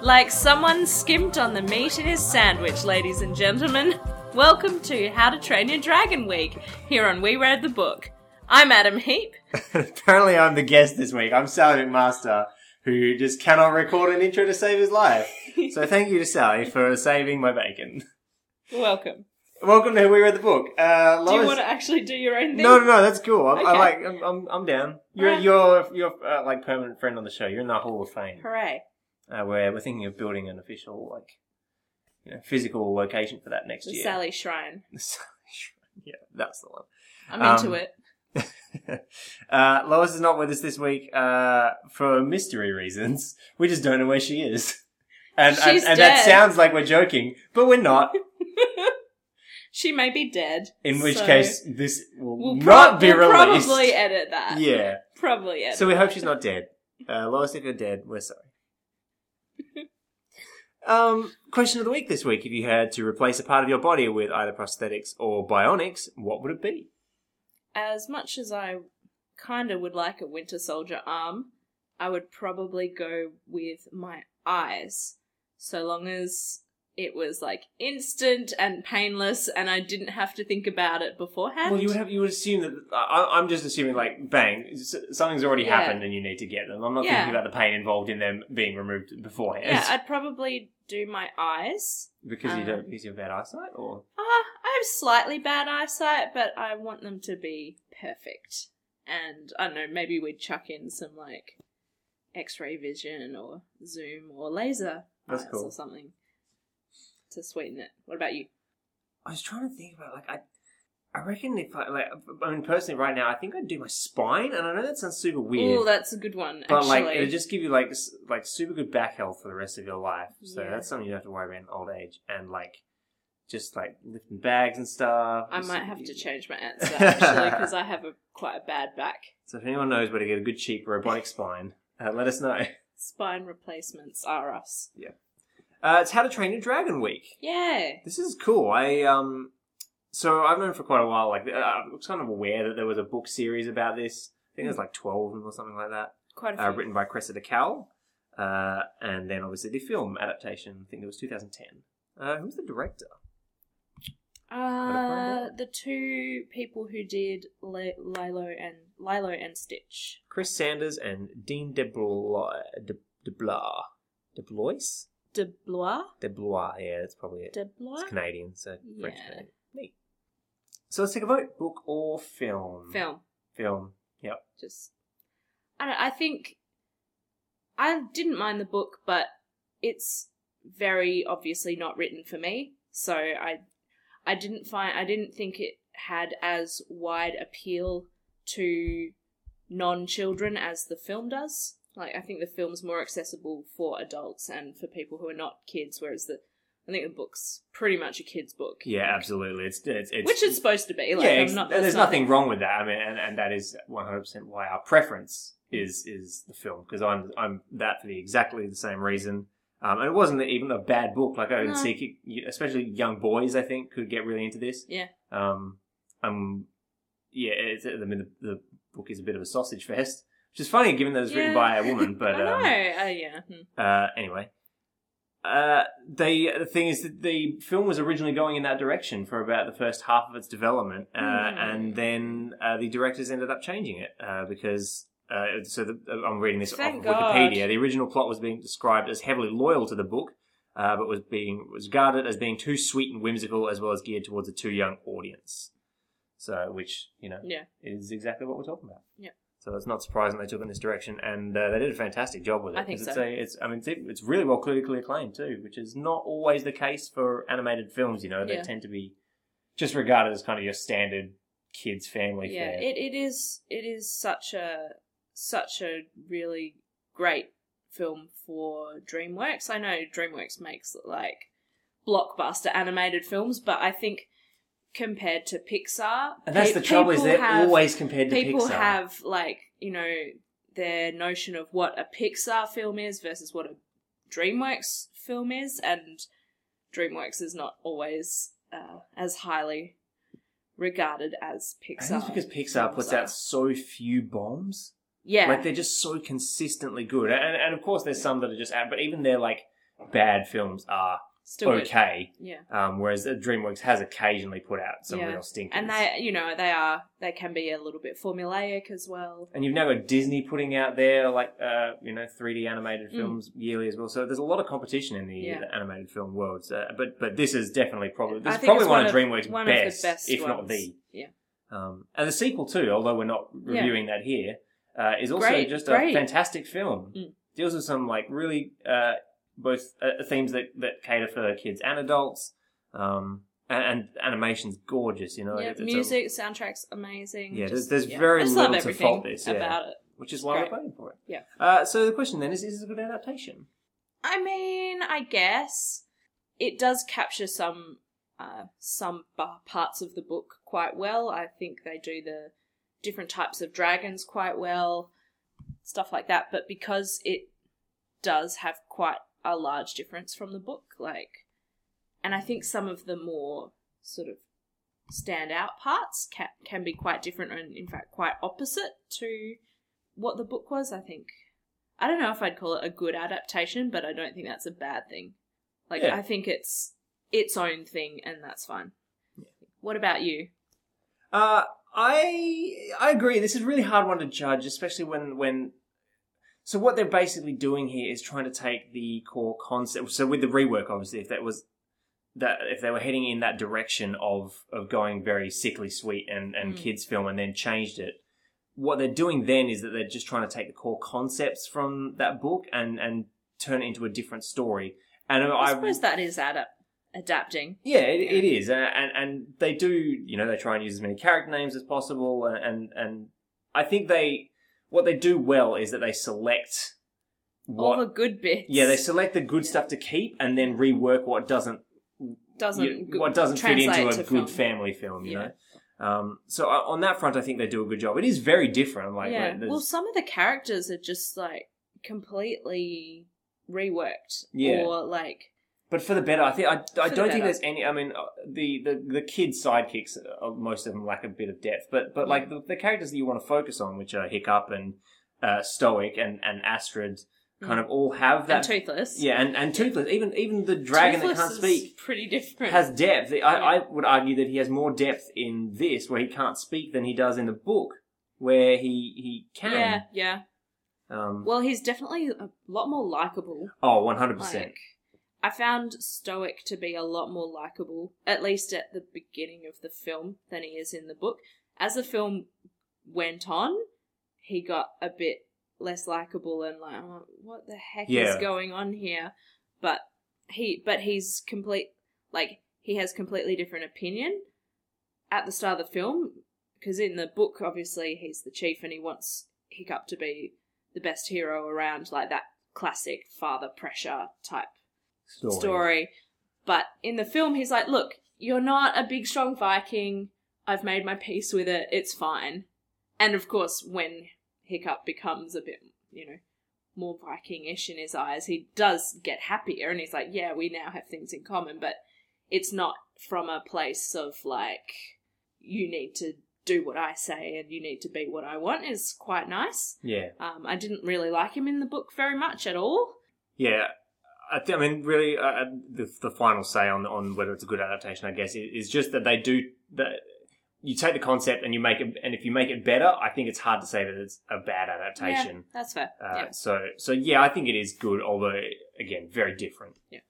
Like someone skimped on the meat in his sandwich, ladies and gentlemen. Welcome to How to Train Your Dragon Week, here on We Read the Book. I'm Adam Heap. Apparently, I'm the guest this week. I'm Sally McMaster, who just cannot record an intro to save his life. So thank you to Sally for saving my bacon. Welcome. Welcome to We Read the Book. Uh, Do you want to actually do your own thing? No, no, no. That's cool. I, I Okay. like. I'm, I'm, I'm down. You're, Alright. you're, you're uh, like permanent friend on the show. You're in the Hall of Fame. Hooray. Uh, where we're thinking of building an official, like, you know, physical location for that next The year. Sally Shrine. The Sally Shrine. yeah, that's the one. I'm Um, into it. uh, Lois is not with us this week uh, for mystery reasons. We just don't know where she is. And, and, and that sounds like we're joking, but we're not. She may be dead. In which so case, this will we'll, not prob- be we'll released. probably edit that. yeah. Probably edit. So we hope she's not dead. Uh, Lois, if you're dead, we're sorry. um, question of the week this week: If you had to replace a part of your body with either prosthetics or bionics, what would it be? As much as I kind of would like a Winter Soldier arm, I would probably go with my eyes, so long as it was like instant and painless, and I didn't have to think about it beforehand. Well, you would have you would assume that I, I'm just assuming like bang, something's already Yeah. happened and you need to get them. I'm not Yeah. thinking about the pain involved in them being removed beforehand. yeah, I'd probably do my eyes. because you uh, don't because you have bad eyesight, or Ah, I have slightly bad eyesight, but I want them to be perfect. And I don't know, maybe we'd chuck in some like X-ray vision or zoom or laser That's eyes cool. or something to sweeten it. What about you? I was trying to think about like I. I reckon if I like, I mean, personally, right now, I think I'd do my spine, and I know that sounds super weird. Oh, that's a good one. But actually, like, it'll just give you like s- like super good back health for the rest of your life. So Yeah. that's something you don't have to worry about in old age, and like, just like lifting bags and stuff. I might have to change my answer actually because I have a quite a bad back. So if anyone knows where to get a good cheap robotic spine, uh, let us know. Spine replacements are us. Yeah. Uh, it's How to Train Your Dragon Week. Yeah. This is cool. I um, so I've known for quite a while. Like, uh, I was kind of aware that there was a book series about this. I think there's like twelve of them or something like that. Quite a few. uh, written by Cressida Cowell, uh, and then obviously the film adaptation. I think it was 2010. Uh, who's the director? Uh, the two people who did Li- Lilo and Lilo and Stitch. Chris Sanders and Dean DeBlois. De, DeBlois. DeBlois? De DeBlois, yeah, that's probably it. De Blois? It's Canadian, so French Yeah. Canadian. Neat. So let's take a vote. Book or film? Film. Film. Yep. Just, I don't. I think I didn't mind the book, but it's very obviously not written for me. So I, I didn't find. I didn't think it had as wide appeal to non-children as the film does. Like I think the film's more accessible for adults and for people who are not kids, whereas the I think the book's pretty much a kid's book. Yeah, absolutely. It's, it's, it's Which it's supposed to be. Like, yeah, I'm not, there's nothing wrong with that. I mean, and, and that is 100 percent why our preference is is the film because I'm I'm that for the exactly the same reason. Um, and it wasn't even a bad book. Like I No. would see, especially young boys, I think could get really into this. Yeah. Um, um, yeah. It's, I mean, the, the book is a bit of a sausage fest, which is funny given that it's written by a woman. But I know. um, uh, yeah. hmm. uh, anyway, uh, they the thing is that the film was originally going in that direction for about the first half of its development, uh, Hmm. and then uh, the directors ended up changing it uh, because. Uh, so the, I'm reading this Thank off of God. Wikipedia. The original plot was being described as heavily loyal to the book, uh, but was being was regarded as being too sweet and whimsical, as well as geared towards a too young audience. So, which you know, Yeah. is exactly what we're talking about. Yeah. So it's not surprising they took in this direction, and uh, they did a fantastic job with it. I think so. It's, a, it's I mean, it's, it's really well critically acclaimed too, which is not always the case for animated films. You know, they Yeah. tend to be just regarded as kind of your standard kids family yeah fare. it, it is it is such a such a really great film for dreamworks i know dreamworks makes like blockbuster animated films but i think compared to Pixar. And that's the trouble is people they're have- always compared to people Pixar. have like you know their notion of what a Pixar film is versus what a DreamWorks film is, and DreamWorks is not always uh, as highly regarded as Pixar. I think because Pixar puts out so few bombs. Yeah, Like they're just so consistently good. And and of course there's some that are just but even their like bad films are still good. okay. Yeah. Um, whereas DreamWorks has occasionally put out some Yeah. real stinkers. And they, you know, they are they can be a little bit formulaic as well. And you've now got Disney putting out their like uh, you know 3D animated Mm. films yearly as well. So there's a lot of competition in the, Yeah. the animated film world. So, but but this is definitely probably this is probably one, one of DreamWorks' one best, of best, if not the. Yeah. Um, and the sequel too, although we're not Yeah. reviewing that here, uh, is also Great, just great. a fantastic film. Mm. Deals with some like really uh, both uh, themes that, that cater for kids and adults. Um, and, and animation's gorgeous, you know. yeah, it's a- music, soundtrack's amazing. Yeah, Just- there's- there's yeah. very I just love little to fault this, yeah. about it. which is why great. we're voting for it. Yeah. Uh, so the question then is: Is this a good adaptation? I mean, I guess it does capture some uh, some parts of the book quite well. I think they do the different types of dragons quite well, stuff like that. But because it does have quite a large difference from the book, like, and I think some of the more sort of standout parts can can be quite different and in fact quite opposite to what the book was. I think I don't know if I'd call it a good adaptation, but I don't think that's a bad thing. Like Yeah. I think it's its own thing, and that's fine. What about you? Uh, I I agree. This is a really hard one to judge, especially when when. So what they're basically doing here is trying to take the core concept. So with the rework, obviously, if that was that if they were heading in that direction of of going very sickly sweet and and Mm. kids film and then changed it, what they're doing then is that they're just trying to take the core concepts from that book and and turn it into a different story. And I, I, suppose that is adap- adapting. yeah, it, it is, and, and and they do. You know, they try and use as many character names as possible, and and, and I think they what they do well is that they select what. All the good bits. yeah, they select the good stuff to keep, and then rework what doesn't doesn't you- what doesn't fit into a good film. family film. You Yeah. know. Um, so uh, on that front, I think they do a good job. It is very different. Like, yeah. like, Well, some of the characters are just like completely reworked, Yeah. or like But for the better, I think I, I don't think there's any. I mean, uh, the the the kid sidekicks, uh, most of them lack a bit of depth. But but like the, the characters that you want to focus on, which are Hiccup and uh, Stoic and and Astrid, kind Mm. of all have and that. toothless. yeah, and and Toothless, even even the dragon Toothless that can't is speak pretty different. has depth. I, Yeah. I would argue that he has more depth in this, where he can't speak, than he does in the book, where he he can. yeah, yeah. Um, Well, he's definitely a lot more likable. oh, one hundred percent. Like, I found Stoic to be a lot more likable, at least at the beginning of the film, than he is in the book. As the film went on, he got a bit less likable and like, oh, what the heck Yeah. is going on here? But he, but he's complete, like he has completely different opinion at the start of the film because in the book, obviously, he's the chief and he wants Hiccup to be the best hero around, like that classic father pressure type story. But in the film, he's like, look, you're not a big, strong Viking. I've made my peace with it. It's fine. And of course, when Hiccup becomes a bit, you know, more Viking-ish in his eyes, he does get happier, and he's like, yeah, we now have things in common. But it's not from a place of like, you need to do what I say and you need to be what I want. Is quite nice. Yeah. Um, I didn't really like him in the book very much at all. Yeah, I, th- I mean, really, uh, the the final say on on whether it's a good adaptation, I guess, is, is just that they do that. You take the concept and you make it, and if you make it better, I think it's hard to say that it's a bad adaptation. Yeah, that's fair. Uh, yeah. So, so yeah, I think it is good, although again, very different. Yeah.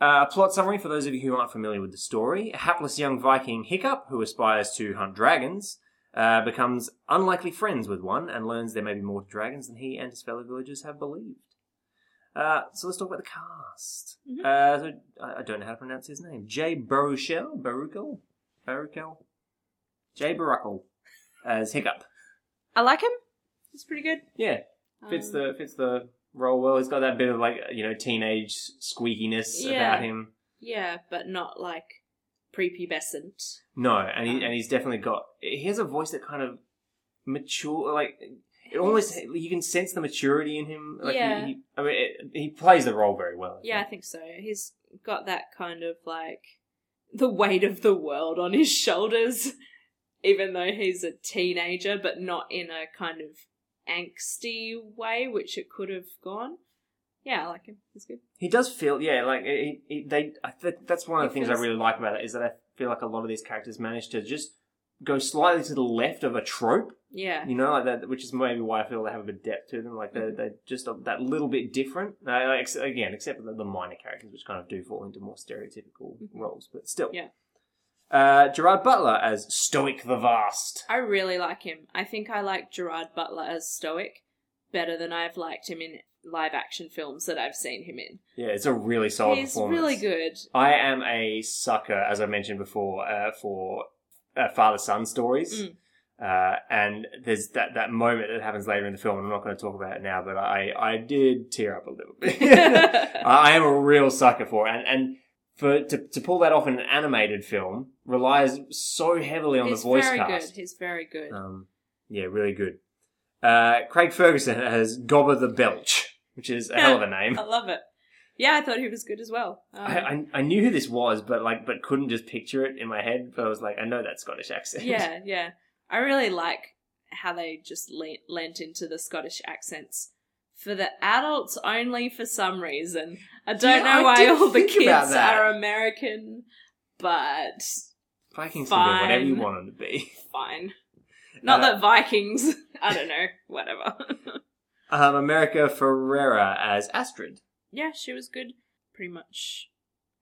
Uh, plot summary for those of you who aren't familiar with the story: a hapless young Viking Hiccup, who aspires to hunt dragons, uh, becomes unlikely friends with one and learns there may be more to dragons than he and his fellow villagers have believed. Uh, so let's talk about the cast. Mhm. Uh, so I I don't know how to pronounce his name. Jay Baruchel, Baruchel, Baruchel, Jay Baruchel as Hiccup. I like him. He's pretty good. Yeah, fits Um, the fits the role well. He's got that bit of like you know teenage squeakiness Yeah. about him. Yeah, but not like prepubescent. No, and he Um, and he's definitely got. He has a voice that kind of mature, like it almost you can sense the maturity in him. Like Yeah. He, he, I mean, it, he plays the role very well. I Yeah, I think. think so. He's got that kind of like the weight of the world on his shoulders, even though he's a teenager, but not in a kind of angsty way, which it could have gone. Yeah, I like him. He's good. He does feel, yeah, like he, he, they. I th- that's one of the He things feels- I really like about it is that I feel like a lot of these characters manage to just go slightly to the left of a trope, Yeah. you know, like that, which is maybe why I feel they have a bit of depth to them. Like they're, Mhm. they're just a, that little bit different. Uh, ex- again, except for the, the minor characters, which kind of do fall into more stereotypical Mhm. roles, but still. Yeah. Uh, Gerard Butler as Stoic the Vast. I really like him. I think I like Gerard Butler as Stoic better than I've liked him in live action films that I've seen him in. Yeah, it's a really solid He's performance. really good. I am a sucker, as I mentioned before, uh, for uh, father son stories. Mm. Uh, and there's that, that moment that happens later in the film. and I'm not going to talk about it now, but I, I did tear up a little bit. I I am a real sucker for it. And, and for to, to pull that off in an animated film relies so heavily on He's the voice cast. He's very cast. good. He's very good. Um, yeah, really good. Uh, Craig Ferguson has Gobber the Belch, which is a hell of a name. I love it. Yeah, I thought he was good as well. Um, I, I I knew who this was, but like, but couldn't just picture it in my head. But I was like, I know that Scottish accent. yeah, yeah. I really like how they just lent, lent into the Scottish accents for the adults only for some reason. I don't Yeah, know I why all the kids are American, but Vikings can be whatever you want them to be. fine. Not Uh, that Vikings. I don't know. Whatever. Um, America Ferrera as Astrid. Yeah, she was good. Pretty much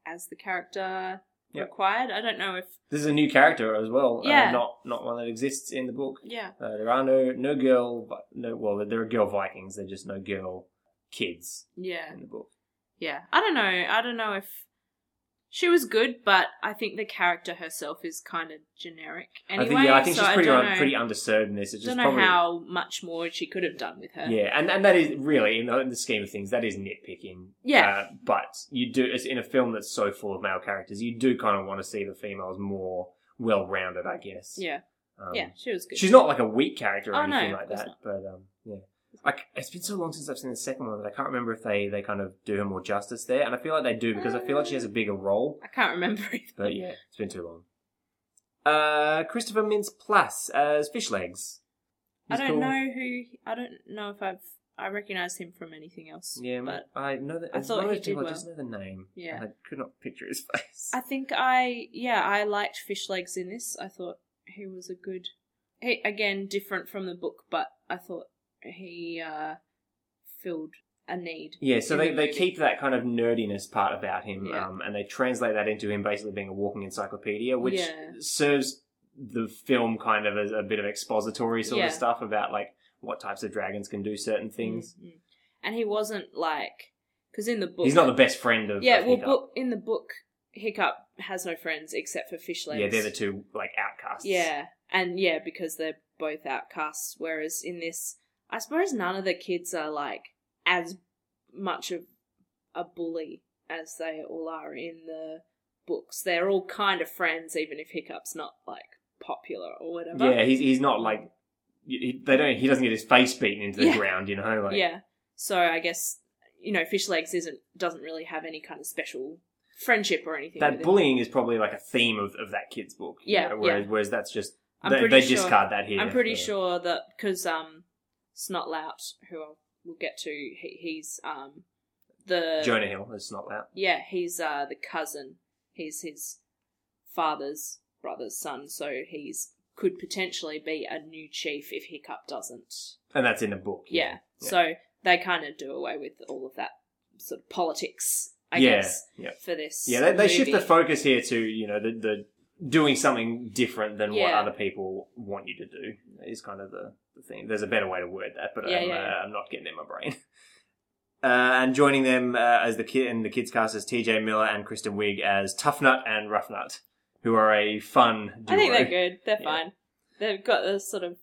as the character Yep. required. I don't know if. This is a new character as well. uh, Yeah. not not one that exists in the book. Yeah. Uh, there are no no girl, no well, there are girl Vikings. They're just no girl kids Yeah. in the book. Yeah. I don't know. I don't know if. She was good, but I think the character herself is kind of generic. Anyway, I think yeah, I think so she's pretty don't un, know, pretty underserved in this. It's don't just know probably how much more she could have done with her. Yeah, and, and that is really in the, in the scheme of things that is nitpicking. Yeah. uh, but you do it's in a film that's so full of male characters, you do kind of want to see the females more well rounded, I guess. Yeah. Um, Yeah, she was good. She's not like a weak character or Oh, anything of like that, not. but um, yeah. I it's been so long since I've seen the second one that I can't remember if they, they kind of do her more justice there, and I feel like they do because I feel like she has a bigger role. I can't remember either. But yeah, it's been too long. Uh, Christopher Mintz Plasse as Fish Legs. I don't cool. know who. I don't know if I've. I recognise him from anything else. Yeah, but I know that. I thought he those people, did I just know the name. Yeah. I could not picture his face. I think I. Yeah, I liked Fish Legs in this. I thought he was a good. He again different from the book, but I thought he uh filled a need. yeah, so they, the they keep that kind of nerdiness part about him, Yeah. um, and they translate that into him basically being a walking encyclopedia, which Yeah. serves the film kind of as a bit of expository sort Yeah. of stuff about like what types of dragons can do certain things. Mm, mm. And he wasn't like because in the book He's not the best friend of yeah. of Well, book in the book, Hiccup has no friends except for Fish Legs. Yeah, they're the two like outcasts. Yeah, and yeah, because they're both outcasts. Whereas in this, I suppose none of the kids are like as much of a bully as they all are in the books. They're all kind of friends, even if Hiccup's not like popular or whatever. yeah. He's he's not like he, they don't. He doesn't get his face beaten into the Yeah. ground. You know, like yeah. So I guess you know, Fish Legs isn't doesn't really have any kind of special friendship or anything. that bullying is probably like a theme of, of that kid's book. Yeah, know, whereas yeah. whereas that's just I'm they, they sure- discard that here. I'm pretty for- sure that because um, Snotlout, who I'll, we'll get to, he, he's um, the Jonah Hill is not that. Yeah, he's uh the cousin. He's his father's brother's son, so he's could potentially be a new chief if Hiccup doesn't. And that's in the book. Yeah. Yeah. So they kind of do away with all of that sort of politics, I Yeah, guess, yeah. for this. Yeah, they, they shift the focus here to, you know, the, the doing something different than what Yeah. other people want you to do is kind of the, the thing. There's a better way to word that, but Yeah, I'm, yeah, uh, yeah. I'm not getting it in my brain. Uh, and joining them uh, as the kid in the kids cast is TJ Miller and Kristen Wiig as Tuffnut and Ruffnut, who are a fun duo. I think they're good. They're Yeah. fine. They've got this sort of.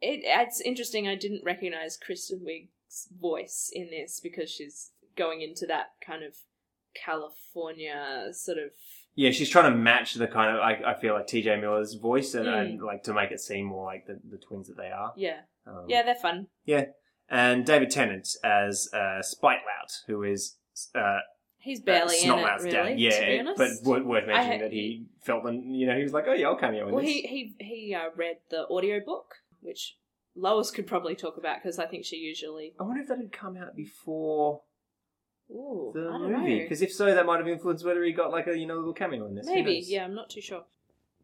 It, it's interesting. I didn't recognize Kristen Wiig's voice in this because she's going into that kind of California sort of Yeah, she's trying to match the kind of I, I feel like T.J. Miller's voice and, Mm. and like to make it seem more like the, the twins that they are. Yeah, Um, yeah, they're fun. Yeah, and David Tennant as uh, Spitelout, who is uh, He's barely in it, really. dad. Yeah, to be honest. but wor- worth mentioning had- that he felt, the, you know, he was like, oh yeah, I'll cameo in well, this. he he he uh, read the audiobook, which Lois could probably talk about because I think she usually. I wonder if that had come out before Ooh, the I don't movie, know. because if so, that might have influenced whether he got like a you know little cameo in this. Who Maybe, knows? yeah, I'm not too sure.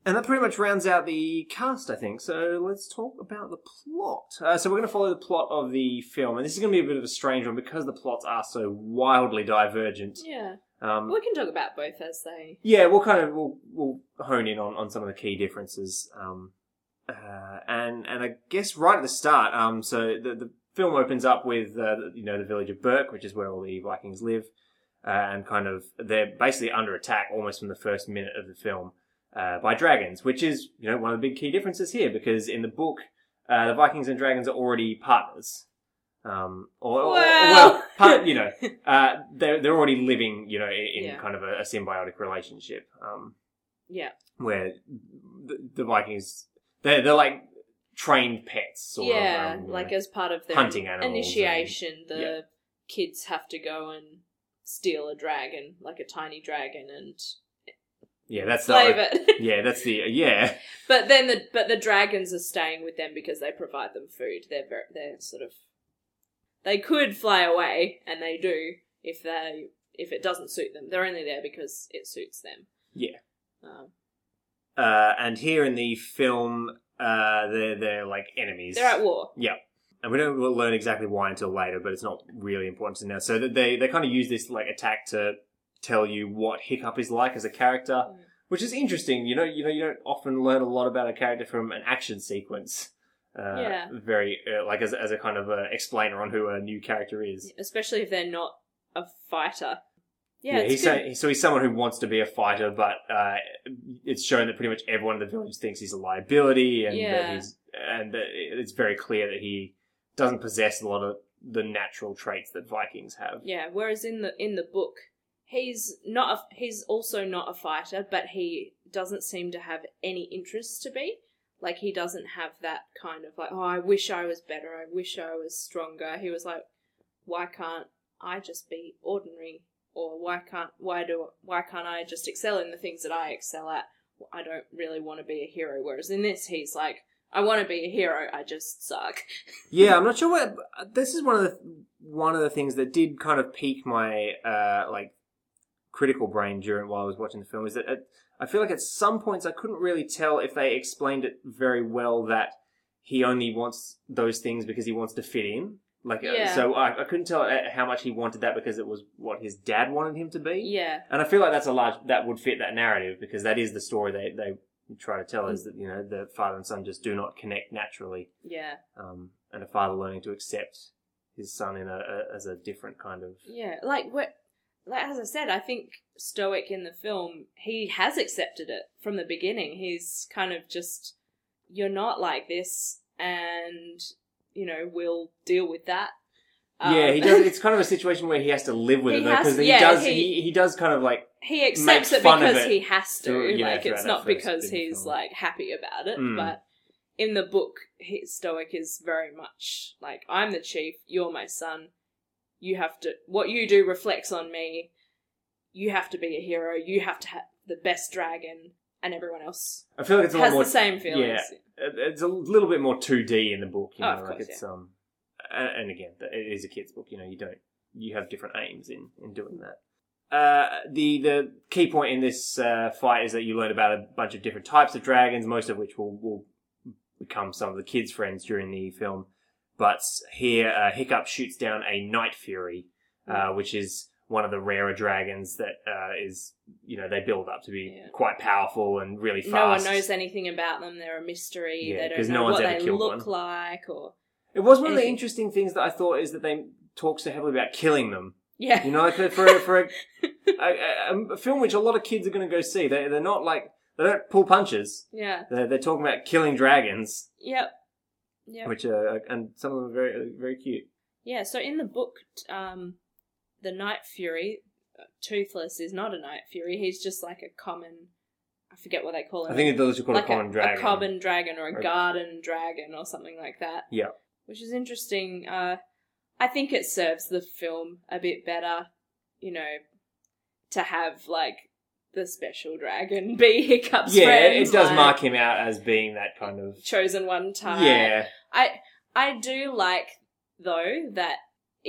And that pretty much rounds out the cast, I think. So let's talk about the plot. Uh, so we're going to follow the plot of the film, and this is going to be a bit of a strange one because the plots are so wildly divergent. Yeah, Um, we can talk about both as they. yeah, we'll kind of we'll, we'll hone in on, on some of the key differences. Um, uh, and and I guess right at the start, um, so the the film opens up with uh, you know the village of Berk, which is where all the Vikings live, uh, and kind of they're basically under attack almost from the first minute of the film uh, by dragons, which is you know one of the big key differences here because in the book uh, the Vikings and dragons are already partners. Um, or, or- Well. part, you know, uh, they're they're already living, you know, in, in Yeah. kind of a, a symbiotic relationship. Um, Yeah, where the, the Vikings they're they're like trained pets, sort yeah, of. um, like know. as part of their hunting animals initiation, the yeah. kids have to go and steal a dragon, like a tiny dragon, and yeah, that's the it. yeah, that's the yeah, But then the but the dragons are staying with them because they provide them food. They're very, they're sort of they could fly away, and they do if they if it doesn't suit them. They're only there because it suits them. Yeah. Um, uh, and here in the film, uh, they're they're like enemies. they're at war. Yeah. And we don't learn exactly why until later, but it's not really important to know. So that they they kind of use this like attack to tell you what Hiccup is like as a character, Mm. which is interesting. You know, you know, you don't often learn a lot about a character from an action sequence. Uh, Yeah. Very uh, like as as a kind of a explainer on who a new character is. especially if they're not a fighter. Yeah, it's he's saying, so he's someone who wants to be a fighter, but uh, it's shown that pretty much everyone in the village thinks he's a liability, and that he's and that it's very clear that he doesn't possess a lot of the natural traits that Vikings have. Yeah, whereas in the in the book, he's not a, he's also not a fighter, but he doesn't seem to have any interest to be. Like he doesn't have that kind of like, oh, I wish I was better. I wish I was stronger. He was like, why can't I just be ordinary? Or why can't why do why can't I just excel in the things that I excel at? I don't really want to be a hero. Whereas in this, he's like, I want to be a hero. I just suck. Yeah, I'm not sure what this is. One of the one of the things that did kind of pique my uh, like critical brain during while I was watching the film is that at, I feel like at some points I couldn't really tell if they explained it very well that he only wants those things because he wants to fit in. Like, uh, Yeah. so I, I couldn't tell uh, how much he wanted that because it was what his dad wanted him to be. Yeah, And I feel like that's a large that would fit that narrative because that is the story they they try to tell is that you know the father and son just do not connect naturally yeah. um, and a father learning to accept his son in a, a as a different kind of Yeah, like what, like as I said, I think Stoic in the film he has accepted it from the beginning. He's kind of just you're not like this, and you know we'll deal with that. yeah Um, he does it's kind of a situation where he has to live with it though because he yeah, does he- he, he does kind of like he accepts it because it he has to. yeah, like it's not because bit of the he's film. like happy about it. Mm. But in the book, Stoic is very much like I'm the chief. You're my son. You have to. What you do reflects on me. You have to be a hero. You have to have the best dragon, and everyone else I feel like it's a lot has more the same feelings. Yeah, it's a little bit more 2D in the book you Oh, of like course, it's um and, again it is a kids book you know you don't you have different aims in in doing that uh, the the key point in this uh, fight is that you learn about a bunch of different types of dragons, most of which will, will become some of the kids' friends during the film. But here, uh, Hiccup shoots down a Night Fury, uh, which is one of the rarer dragons that uh, is, you know, they build up to be Yeah. quite powerful and really fast. No one knows anything about them. They're a mystery. Yeah, they don't no know one's what ever they look one. like, or It was one of the interesting things that I thought is that they talk so heavily about killing them. yeah, You know, like for a, for a, a, a, a film which a lot of kids are going to go see. They they're not like they don't pull punches. yeah, They're, they're talking about killing dragons, yep, yep. which are and some of them are very very cute. Yeah, so in the book, um, the Night Fury, Toothless is not a Night Fury. He's just like a common. I forget what they call him. I think those are called like a common dragon. a common dragon or a Or- garden dragon or something like that. Yeah. which is interesting. Uh, I think it serves the film a bit better, you know, to have like the special dragon be Hiccup's Yeah, friend. it does like, mark him out as being that kind of. chosen one time. Yeah, I I do like though that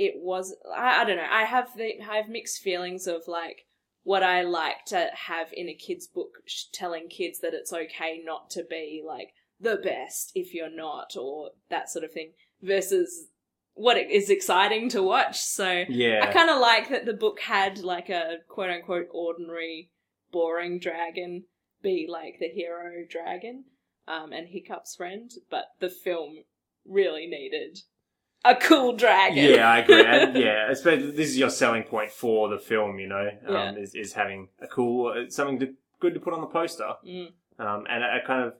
it was. I, I don't know. I have the I have mixed feelings of like what I like to have in a kid's book, sh- telling kids that it's okay not to be like the best if you're not, or that sort of thing, versus what it is exciting to watch. So yeah. I kind of like that the book had like a quote unquote ordinary, boring dragon be like the hero dragon, um, and Hiccup's friend, but the film really needed a cool dragon. Yeah, I agree. And, yeah, especially this is your selling point for the film. You know, um, Yeah. is is having a cool uh, something to, good to put on the poster, Mm. um, and a, a kind of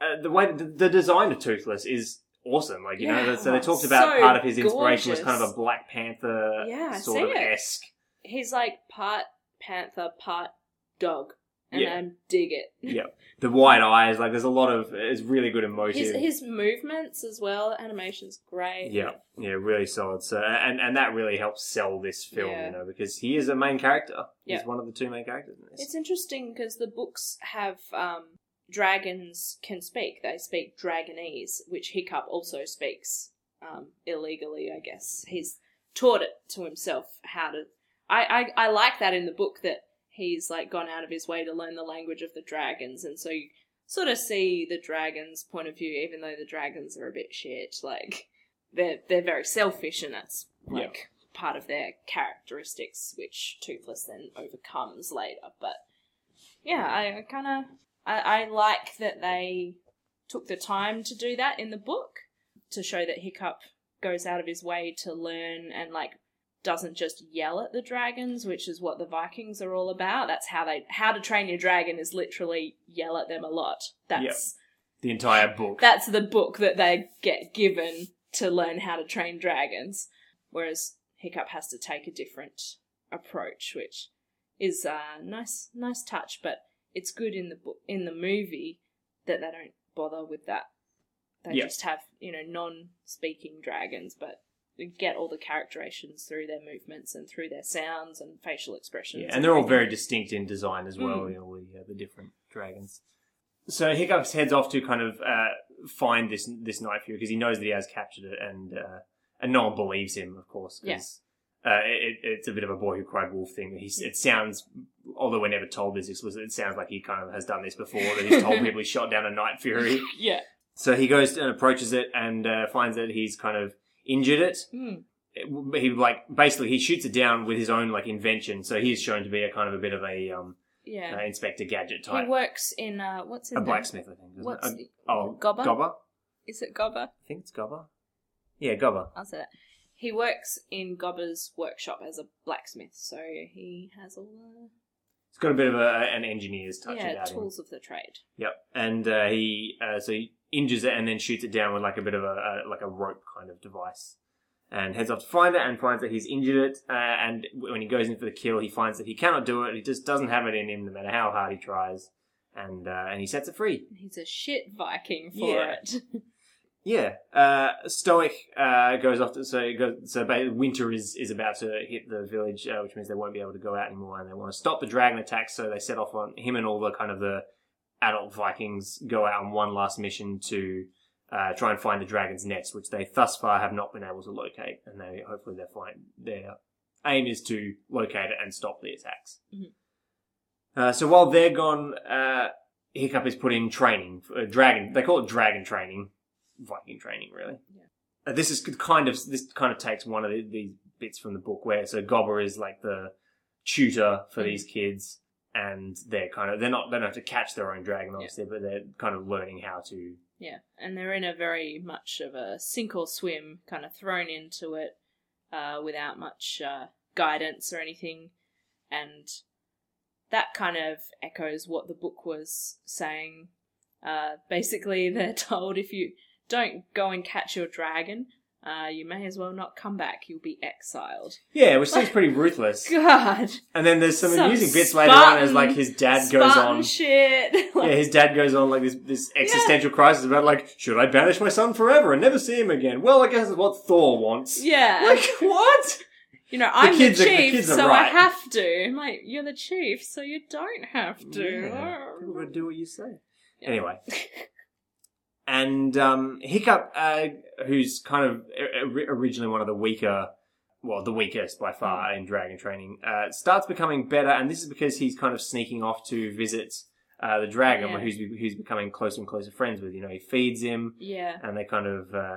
uh, the way the, the design of Toothless is awesome. Like you know, Yeah, so they talked about so part of his inspiration was kind of a Black Panther Yeah, sort of esque. He's like part panther, part dog, and Yeah. I dig it. Yeah, the wide eyes. Like there's a lot of it's really good emotive. His his movements as well, animation's great. Yeah, yeah, really solid. So, and and that really helps sell this film, Yeah. you know, because he is a main character. Yeah. He's one of the two main characters in this. It's interesting because the books have um, dragons can speak. They speak Dragonese, which Hiccup also speaks um, illegally. I guess he's taught it to himself how to. I, I I like that in the book that he's like gone out of his way to learn the language of the dragons, and so you sort of see the dragons' point of view, even though the dragons are a bit shit. Like they're they're very selfish, and that's like part of their characteristics, which Toothless then overcomes later. But yeah, I, I kind of I, I like that they took the time to do that in the book to show that Hiccup goes out of his way to learn and like doesn't just yell at the dragons, which is what the Vikings are all about. That's how they how to train your dragon is literally yell at them a lot. That's the entire book. that's the book that they get given to learn how to train dragons. Whereas Hiccup has to take a different approach, which is a nice nice touch, but it's good in the book in the movie that they don't bother with that. They Yeah. just have, you know, non speaking dragons, but get all the characterizations through their movements and through their sounds and facial expressions. yeah, and they're all very distinct in design as well. Mm. You know, the, uh, the different dragons. So Hiccups heads off to kind of uh, find this this Night Fury because he knows that he has captured it, and uh, and no one believes him, of course. 'cause, Uh, it, it's a bit of a boy who cried wolf thing. He's, it sounds, although we're never told this explicitly, it sounds like he kind of has done this before. That he's told people he shot down a Night Fury. Yeah. So he goes and approaches it and uh, finds that he's kind of injured it. Mm. It- He like basically he shoots it down with his own like invention. So he's shown to be a kind of a bit of a um, Yeah. uh, Inspector Gadget type. he works in uh what's his a name? blacksmith, I think. What's it? A- oh, Gobber? Gobber. Is it Gobber? I think it's Gobber. Yeah, Gobber. I'll say that. He works in Gobber's workshop as a blacksmith, so he has all the It's got a bit of a, an engineer's touch yeah about him. tools of the trade. Yep, and uh, he uh, so he injures it and then shoots it down with like a bit of a, a like a rope kind of device, and heads off to find it and finds that he's injured it. Uh, and when he goes in for the kill, he finds that he cannot do it. He just doesn't have it in him, no matter how hard he tries. And uh, and he sets it free. He's a shit Viking for Yeah. it. Yeah, uh, Stoic uh, goes off to so goes, so winter is is about to hit the village, uh, which means they won't be able to go out anymore, and they want to stop the dragon attacks. So they set off on him and all the kind of the adult Vikings go out on one last mission to uh, try and find the dragon's nest, which they thus far have not been able to locate, and they hopefully they find their aim is to locate it and stop the attacks. Mhm. Uh, so while they're gone, uh, Hiccup is put in training, uh, dragon. They call it dragon training. Viking training, really. Yeah. Uh, this is kind of this kind of takes one of the, these bits from the book where so Gobber is like the tutor for Mhm. these kids, and they're kind of they're not they don't have to catch their own dragon obviously, but they're kind of learning how to. yeah, and they're in a very much of a sink or swim, kind of thrown into it uh, without much uh, guidance or anything, and that kind of echoes what the book was saying. Uh, basically, they're told if you don't go and catch your dragon, uh, you may as well not come back. You'll be exiled. Yeah, which seems pretty ruthless. God, And then there's some, Some amusing bits later on as Spartan- like his dad goes Spartan on. shit. Yeah, Like, his dad goes on like this this existential crisis about like, should I banish my son forever and never see him again? Well, I guess that's what Thor wants. yeah. Like what? you know, I'm the, kids are- the chief, kids are so right. I have to. I'm like, you're the chief, so you don't have to. Yeah, people gotta do what you say. Anyway. And um, Hiccup, uh, who's kind of originally one of the weaker, well, the weakest by far in dragon training, uh, starts becoming better, and this is because he's kind of sneaking off to visit uh, the dragon, Yeah. who's who's becoming closer and closer friends with. You know, he feeds him, Yeah. and they kind of uh,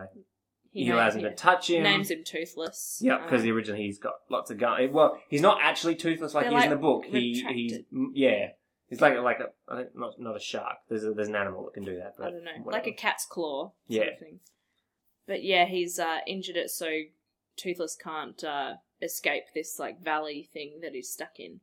he, names- allows him to touch him. Names him Toothless. Yeah, because Um, originally he's got lots of gun. Well, he's not actually toothless like he is in the book. He he's yeah, he's like like a I not not a shark. There's a, there's an animal that can do that. But I don't know, whatever. like a cat's claw sort Yeah. of thing. But yeah, he's uh, injured it so Toothless can't uh, escape this like valley thing that he's stuck in.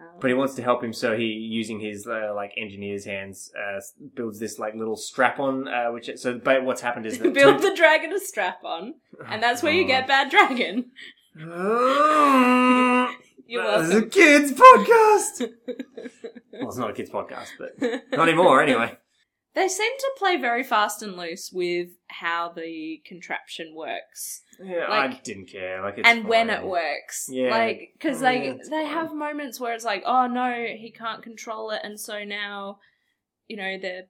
Um, But he wants to help him, so he, using his uh, like engineer's hands, uh, builds this like little strap on. Uh, which so, but what's happened is that build the dragon a strap on, and that's where you get bad dragon. You're This is welcome. a kids podcast. Well, it's not a kids podcast, but not anymore. Anyway, They seem to play very fast and loose with how the contraption works yeah, Like- I didn't care. Like, and when it works. Yeah. Like, because Yeah, they they fine. have moments where it's like, oh no, he can't control it, and so now, you know, they're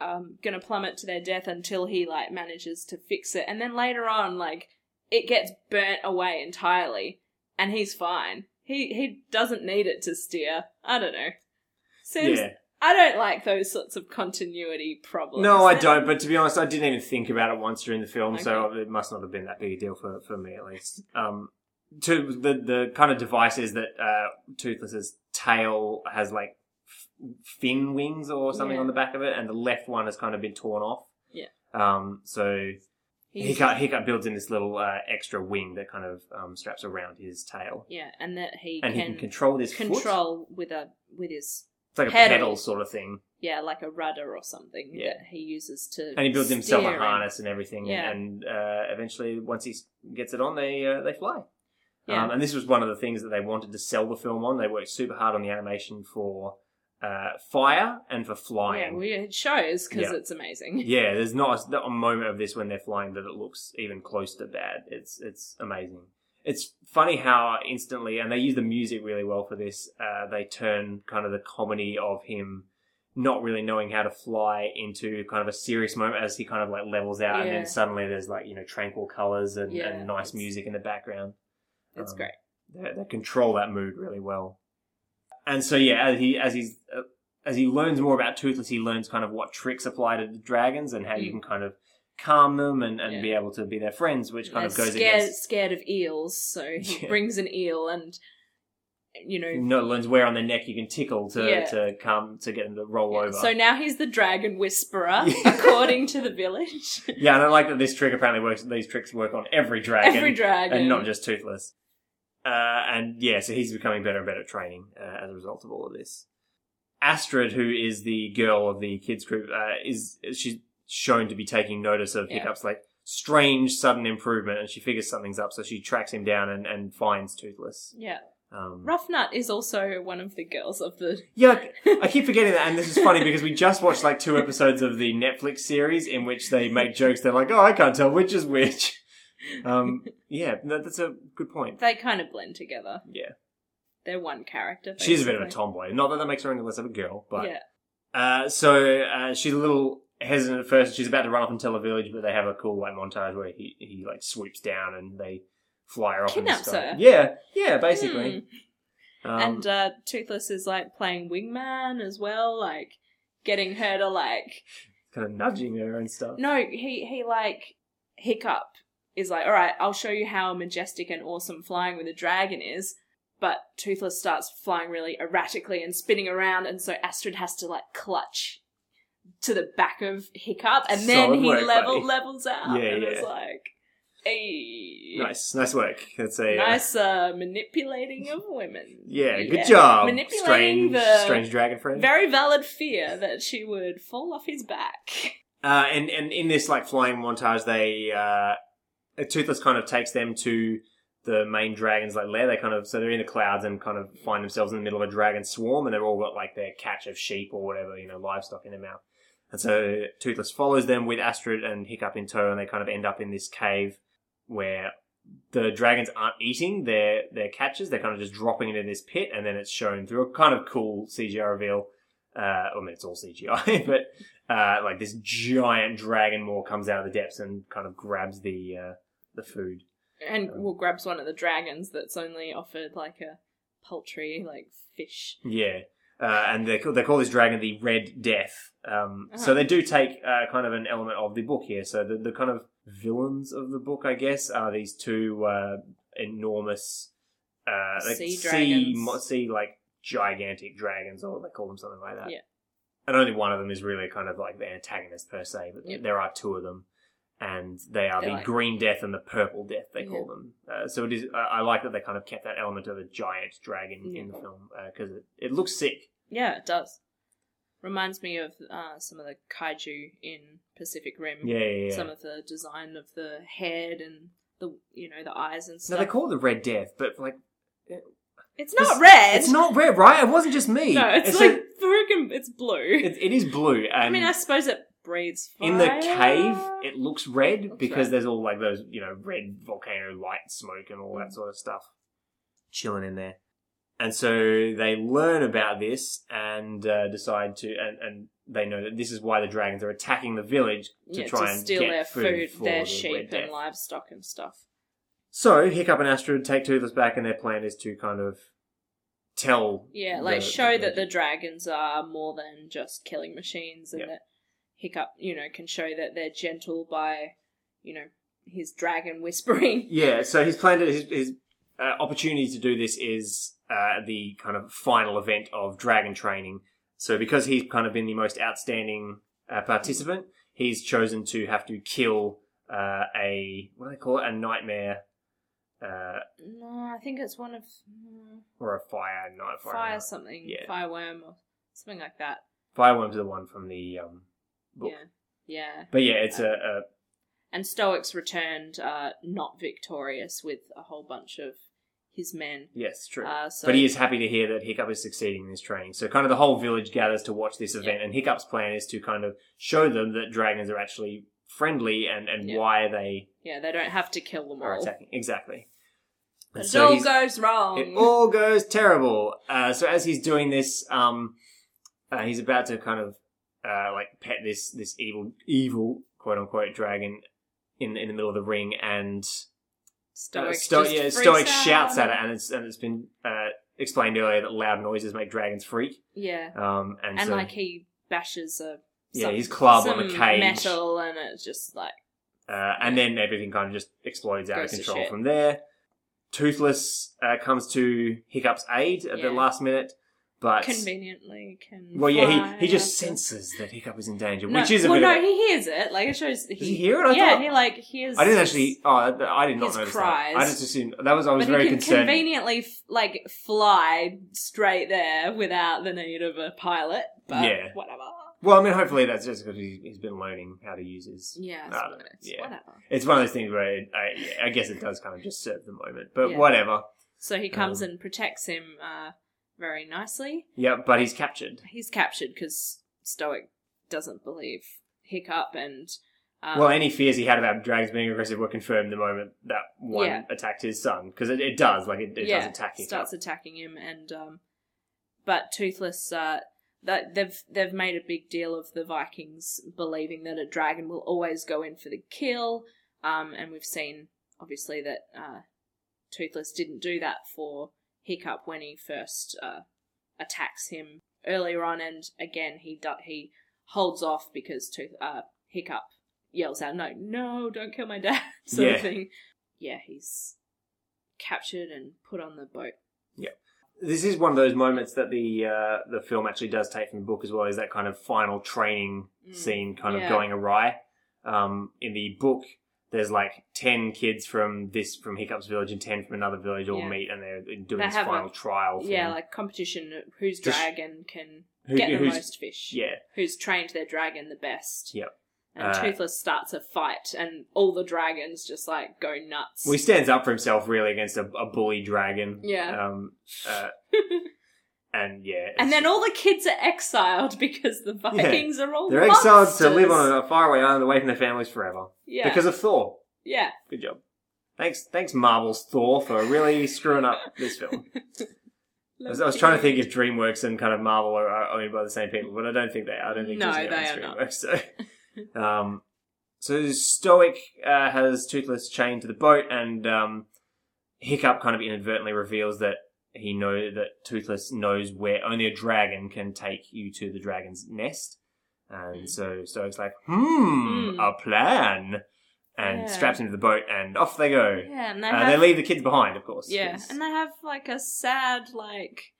um gonna plummet to their death until he like manages to fix it, and then later on, like, it gets burnt away entirely, and he's fine. He he doesn't need it to steer. I don't know. Seems Yeah. I don't like those sorts of continuity problems. No, I don't. But to be honest, I didn't even think about it once during the film, so it must not have been that big a deal for, for me at least. Um, to the the kind of device is that uh, Toothless's tail has like f- fin wings or something Yeah. on the back of it, and the left one has kind of been torn off. Yeah. Um. So He's- Hiccup, Hiccup builds in this little uh, extra wing that kind of um, straps around his tail, Yeah, and that he and can, he can control his foot. control with a with his It's like a pedal. pedal sort of thing. yeah, like a rudder or something Yeah. that he uses to. and he builds himself a harness and everything. Yeah. And uh, eventually, once he s- gets it on, they uh, they fly. Yeah. Um, and this was one of the things that they wanted to sell the film on. They worked super hard on the animation for uh, fire and for flying. yeah, well, it shows because Yeah. it's amazing. Yeah, there's not a, not a moment of this when they're flying that it looks even close to bad. It's it's amazing. It's funny how instantly, and they use the music really well for this. Uh, they turn kind of the comedy of him not really knowing how to fly into kind of a serious moment as he kind of like levels out, and Yeah. then suddenly there's like you know tranquil colors and, Yeah, and nice it's- music in the background. It's Um, great. They, they control that mood really well. And so yeah, as he as he's uh, as he learns more about Toothless, he learns kind of what tricks apply to the dragons and how you Mm. can kind of calm them and, and Yeah. be able to be their friends, which kind of goes scared against scared of eels, so he Yeah. brings an eel and you know. no learns where on their neck you can tickle to Yeah. to calm to get them to roll over. So now he's the dragon whisperer, Yeah. according to the village. yeah, and I like that this trick apparently works. These tricks work on every dragon, Every dragon, and not just Toothless. Uh, and yeah, so he's becoming better and better at training uh, as a result of all of this. Astrid, who is the girl of the kids group, uh, is she's shown to be taking notice of Yeah. Hiccup's like strange sudden improvement, and she figures something's up, so she tracks him down and, and finds Toothless. Yeah, Um, Ruffnut is also one of the girls of the. yeah, I keep forgetting that, and this is funny because we just watched like two episodes of the Netflix series in which they make jokes. They're like, "Oh, I can't tell which is which." Um, yeah, that, that's a good point. They kind of blend together. Yeah, They're one character. she's a bit of a basically. tomboy. Not that that makes her any less of a girl, but yeah, uh, so uh, she's a little hesitant at first. She's about to run off and tell a village, but they have a cool like montage where he he like swoops down and they fly her off. Kidnaps her. Yeah, yeah, basically. Hmm. Um, and uh, Toothless is like playing wingman as well, like getting her to like. kind of nudging her and stuff. No, he he like Hiccup is like, all right, I'll show you how majestic and awesome flying with a dragon is. But Toothless starts flying really erratically and spinning around, and so Astrid has to like clutch to the back of Hiccup, and then Solid he work, level buddy. levels out. Yeah, and yeah. it's like, hey, Nice, nice work. That's a uh, nice uh, manipulating of women. Yeah, good job. Manipulating strange, the strange dragon friend. very valid fear that she would fall off his back. Uh, and and in this like flying montage, they uh, uh, Toothless kind of takes them to the main dragon's like lair. They kind of so they're in the clouds and kind of find themselves in the middle of a dragon swarm, and they've all got like their catch of sheep or whatever, you know, livestock in their mouth. And so Toothless follows them with Astrid and Hiccup in tow, and they kind of end up in this cave where the dragons aren't eating their their catches; they're kind of just dropping it in this pit, and then it's shown through a kind of cool CGI reveal. Uh, I mean, it's all CGI, but uh, like this giant dragon maw comes out of the depths and kind of grabs the uh, the food. And well, grabs one of the dragons that's only offered like a poultry, like fish. Yeah. Uh, and they call, they call this dragon the Red Death. Um, So Uh-huh. they do take uh, kind of an element of the book here. So the, the kind of villains of the book, I guess, are these two uh, enormous uh, like Sea sea, mo- sea like gigantic dragons, or they call them something like that. Yeah. And only one of them is really kind of like the antagonist per se, but Yep. there are two of them. And they are They're the like- Green Death and the Purple Death. They call them. Uh, so it is. I I like that they kind of kept that element of a giant dragon in the film because it, it looks sick. Yeah, it does. Reminds me of uh, some of the kaiju in Pacific Rim. Yeah, yeah, yeah. Some of the design of the head and the you know the eyes and stuff. No, they call it the Red Death, but like it's not red. it's not red, right? It wasn't just me. No, it's, so- like freaking. It's blue. it, it is blue, and I mean, I suppose it breathes fire. in the cave it looks red Looks because red. there's all like those you know red volcano light smoke and all Mm. that sort of stuff chilling in there. And so they learn about this and uh, decide to, and, and they know that this is why the dragons are attacking the village to yeah, try to and steal get their food, for their sheep and livestock and stuff. So Hiccup and Astrid take Toothless back, and their plan is to kind of tell. Yeah, like the- show the that the dragons are more than just killing machines, and Yep. that Hiccup, you know, can show that they're gentle by, you know, his dragon whispering. Yeah, so his plan, to, his, his uh, opportunity to do this is uh, the kind of final event of dragon training. So because he's kind of been the most outstanding uh, participant, he's chosen to have to kill uh, a what do they call it? A nightmare uh, No, I think it's one of mm, or a fire night fire. fire something, Yeah. fireworm or something like that. Fireworm's the one from the um, book. Yeah, yeah. But yeah, it's a, a And Stoics returned uh, not victorious with a whole bunch of his men. yes, true. Uh, so But he is happy to hear that Hiccup is succeeding in his training. So kind of the whole village gathers to watch this event, and Hiccup's plan is to kind of show them that dragons are actually friendly and, and Yeah. why they yeah, they don't have to kill them all. attacking. Exactly. And it so all goes wrong. it all goes terrible. Uh, so as he's doing this, um, uh, he's about to kind of uh, like pet this this evil evil quote unquote dragon in in the middle of the ring, and Stoic, uh, Sto- yeah, Stoic out. shouts at it, and it's and it's been uh, explained earlier that loud noises make dragons freak. Yeah, Um, and, and so, like he bashes a Yeah, some- his club on the cage. metal, and it's just like Uh, and then everything kind of just explodes out of control from there. Toothless uh, comes to Hiccup's aid at the last minute, but conveniently can. well, yeah, he, he just senses that Hiccup is in danger, No, which is a well, bit. no, of a- he hears it. Like it shows. He, Does he hear it? I yeah, thought- he like hears. I didn't actually. Oh, I did not his notice cries. that. I just assumed that was. I was but very he can concerned. conveniently f- like fly straight there without the need of a pilot. But Yeah. whatever. Well, I mean, hopefully that's just because he, he's been learning how to use his. Yeah, I suppose. Yeah. Whatever. It's one of those things where it, I, I guess it does kind of just serve the moment, but Yeah. whatever. So he comes Um, and protects him uh, very nicely. Yeah, but he's captured. He's captured because Stoic doesn't believe Hiccup and. Um, well, any fears he had about dragons being aggressive were confirmed the moment that one Yeah. attacked his son because it, it does like it, it yeah, does attack him. starts attacking him, and um, but Toothless, uh, that they've they've made a big deal of the Vikings believing that a dragon will always go in for the kill, um, and we've seen obviously that uh, Toothless didn't do that for Hiccup when he first uh, attacks him earlier on, and again he do- he holds off because Tooth uh, Hiccup yells out, "No, no, don't kill my dad!" sort Yeah. of thing. Yeah, he's captured and put on the boat. Yeah, this is one of those moments that the uh, the film actually does take from the book as well. Is that kind of final training Mm, scene kind of going awry? Um, in the book, there's like ten kids from this from Hiccup's village and ten from another village all Yeah. meet, and they're doing They this have a- final trial. Thing. Yeah, like competition whose Just- dragon can Who- get the who's- most fish. yeah, Who's trained their dragon the best. Yep. And Uh, Toothless starts a fight, and all the dragons just like go nuts. Well, he stands up for himself really against a, a bully dragon. Yeah. Um, uh, and yeah. and then all the kids are exiled because the Vikings are all they're exiled to live monsters. on a faraway island away from their families forever yeah because of Thor. yeah. Good job. Thanks, thanks, Marvel's Thor for really screwing up this film. I was, I was trying to think if DreamWorks and kind of Marvel are, are owned by the same people, but I don't think they are. I don't think No, Disney they owns are not. DreamWorks. So, um, so Stoic uh, has Toothless chained to the boat, and um, Hiccup kind of inadvertently reveals that he know that Toothless knows where only a dragon can take you to the dragon's nest, and Mm. so Stoic's like, "Hmm, Hmm. a plan," and Yeah. straps him to the boat, and off they go. Yeah, and they Uh, have they leave the kids behind, of course. yeah, and they have like a sad like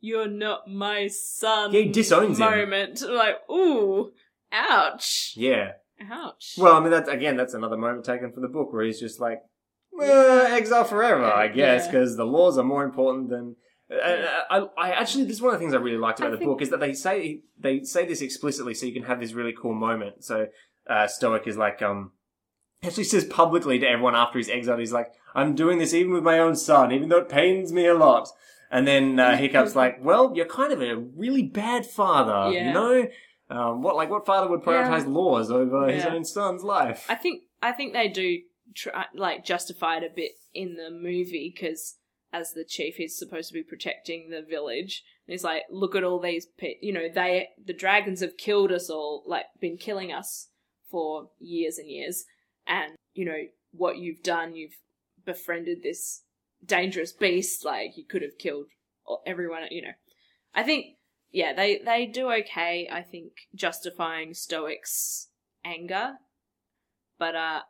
you're not my son Yeah, he disowns him. moment. Like, ooh, ouch, yeah. ouch. Well, I mean, that's again, that's another moment taken from the book where he's just like, well, exile forever, I guess, Yeah. because the laws are more important than. Uh, I, I actually, this is one of the things I really liked I about the think- book is that they say they say this explicitly, so you can have this really cool moment. So uh, Stoic is like, um, actually says publicly to everyone after he's exiled, he's like, "I'm doing this even with my own son, even though it pains me a lot." And then uh, Hiccup's like, "Well, you're kind of a really bad father, Yeah. you know." Um, what like what father would prioritize Yeah. laws over his own son's life? I think I think they do try like justified a bit in the movie because as the chief he's supposed to be protecting the village. And he's like look at all these pe- you know they the dragons have killed us all like been killing us for years and years. And you know what you've done you've befriended this dangerous beast like you could have killed everyone you know. I think yeah they they do okay i think justifying stoics anger. But uh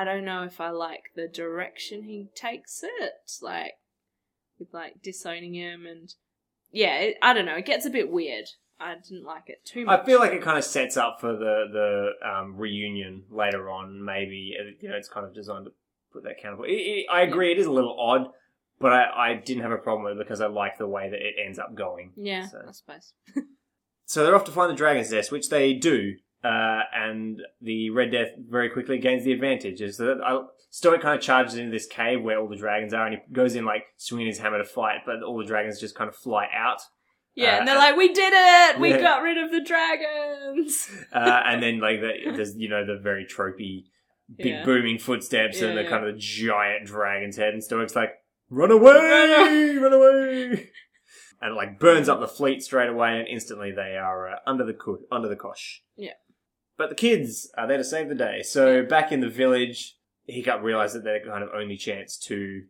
I don't know if I like the direction he takes it, like with like disowning him and yeah, it, I don't know. It gets a bit weird. I didn't like it too much. I feel like it kind of sets up for the the um, reunion later on. Maybe Uh, you know it's kind of designed to put that counterpoint. I agree, it is a little odd, but I, I didn't have a problem with it because I like the way that it ends up going. yeah, So- I suppose. So they're off to find the dragon's nest, which they do, uh, and the Red Death very quickly gains the advantage. So that I, Stoic kind of charges into this cave where all the dragons are, and he goes in like swinging his hammer to fight, but all the dragons just kind of fly out. Yeah, Uh, and they're like, "We did it! We yeah. got rid of the dragons." uh, and then like the, there's you know the very tropey big Yeah. booming footsteps and the yeah. kind of the giant dragon's head and Stoic's like run away run away and it like burns up the fleet straight away and instantly they are uh, under the co- under the cosh Yeah. But the kids are there to save the day so back in the village Hiccup realized that their kind of only chance to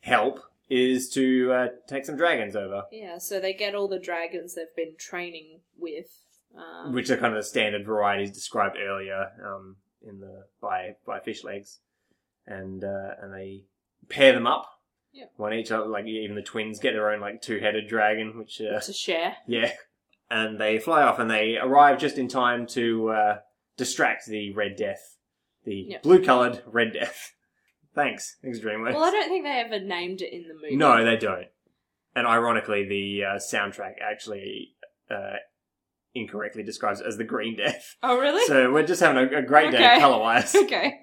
help is to uh, take some dragons over Yeah, so they get all the dragons they've been training with. Um, which are kind of the standard varieties described earlier um, in the by by Fishlegs, and uh, and they pair them up. Yeah. One each, uh, like even the twins get their own like two headed dragon, which uh, to share. yeah, and they fly off and they arrive just in time to uh, distract the Red Death, the Yeah. blue coloured Red Death. Thanks, thanks DreamWorks. Well, I don't think they ever named it in the movie. No, they don't. And ironically, the uh, soundtrack actually uh, incorrectly describes it as the Green Death. Oh, really? So we're just having a, a great day Okay. color wise. okay.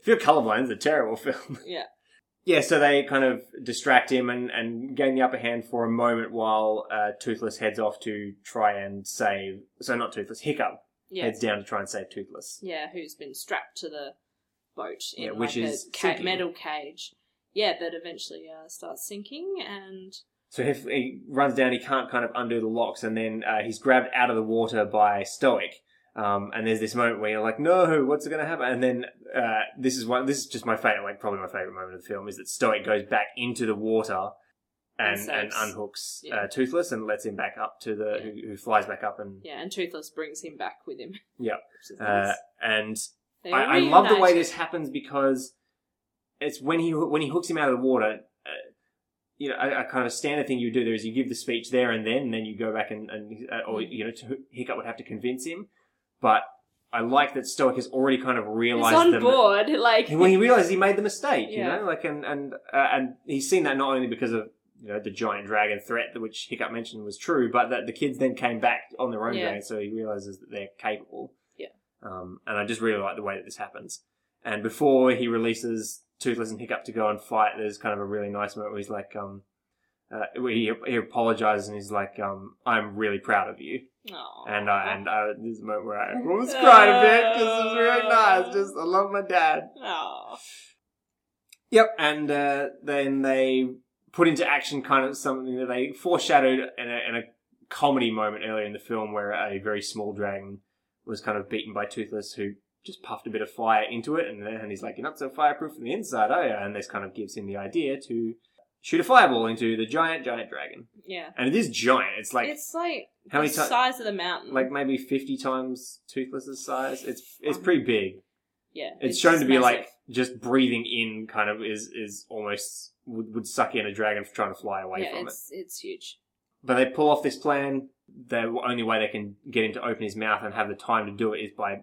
if you're colorblind, it's a terrible film. Yeah. Yeah, so they kind of distract him and, and gain the upper hand for a moment while uh, Toothless heads off to try and save. So not Toothless, Hiccup Yeah. heads down to try and save Toothless. Yeah, who's been strapped to the boat in Yeah, which like is a ca- metal cage. Yeah, that eventually uh, starts sinking, and So he, he runs down, he can't kind of undo the locks, and then uh, he's grabbed out of the water by Stoic. Um, and there's this moment where you're like, no, what's going to happen? And then uh, this is one. This is just my favorite, like probably my favorite moment of the film, is that Stoic goes back into the water and And and, unhooks yeah. uh, Toothless and lets him back up to the Yeah. who, who flies back up and yeah, and Toothless brings him back with him. Yeah. Uh, and I, I love the way this happens because it's when he when he hooks him out of the water. Uh, you know, a, a kind of standard thing you do there is you give the speech there and then, and then you go back and, and uh, or Mm. you know, to, Hiccup would have to convince him. But I like that Stoic has already kind of realized He's on them- board, like when he realized he made the mistake, you know, like and and uh, and he's seen that not only because of you know the giant dragon threat, which Hiccup mentioned was true, but that the kids then came back on their own Yeah. dragon, so he realizes that they're capable. Yeah. Um, and I just really like the way that this happens. And before he releases Toothless and Hiccup to go and fight, there's kind of a really nice moment where he's like, um, uh, where he, he apologizes and he's like, um, "I'm really proud of you." Aw. And I and I, this is a moment where I almost cried a bit because it was really nice. Just I love my dad. Aw. Yep. And uh, then they put into action kind of something that they foreshadowed in a, in a comedy moment earlier in the film where a very small dragon was kind of beaten by Toothless, who just puffed a bit of fire into it, and then and he's like, "You're not so fireproof from the inside, are you?" And this kind of gives him the idea to shoot a fireball into the giant, giant dragon. Yeah. And it is giant. It's like it's like how the many ti- size of the mountain. like maybe fifty times Toothless's size. It's it's pretty big. yeah. It's, shown to be massive. like just breathing in, kind of is is almost would, would suck in a dragon for trying to fly away yeah, from it. it's it's huge. But they pull off this plan. The only way they can get him to open his mouth and have the time to do it is by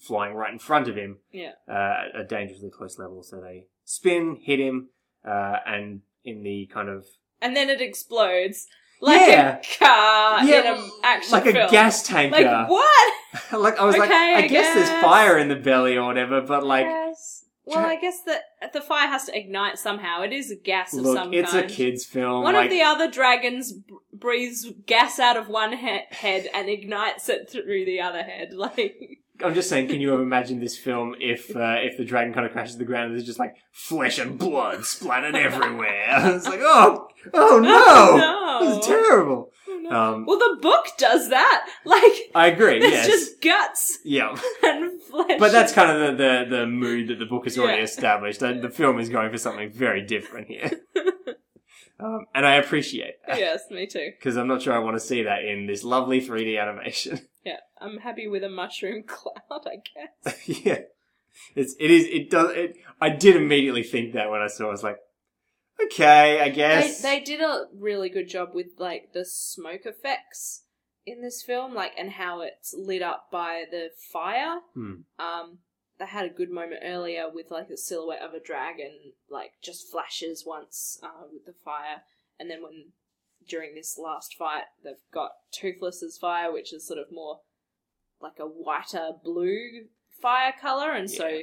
flying right in front of him Yeah. uh, at a dangerously close level. So they spin, hit him, uh, and in the kind of And then it explodes like Yeah. a car in an action like film. a gas tanker. Like what? like I was like, Okay, I, I guess, there's guess. fire in the belly or whatever, but like, Yes. Well, I guess that the fire has to ignite somehow. It is a gas of look, some it's kind. a kids' film. One like, of the other dragons b- breathes gas out of one he- head and ignites it through the other head. Like, I'm just saying, can you imagine this film if uh, if the dragon kind of crashes to the ground and there's just like flesh and blood splattered everywhere? it's like, oh, oh no, no. this is terrible. Oh, no. Um, well, the book does that. Like, I agree. there's yes, just guts yeah, and flesh. but that's kind of the, the the mood that the book has already Yeah. established. The, the film is going for something very different here, um, and I appreciate that yes, me too. because I'm not sure I want to see that in this lovely 3D animation. Yeah, I'm happy with a mushroom cloud. I guess. yeah, it's it is it does it. I did immediately think that when I saw. it. I was like, okay, I They, guess they did a really good job with like the smoke effects in this film, like and how it's lit up by the fire. Hmm. Um, they had a good moment earlier with like the silhouette of a dragon, like just flashes once uh, with the fire, and then when during this last fight they've got Toothless's fire, which is sort of more like a whiter blue fire color, and so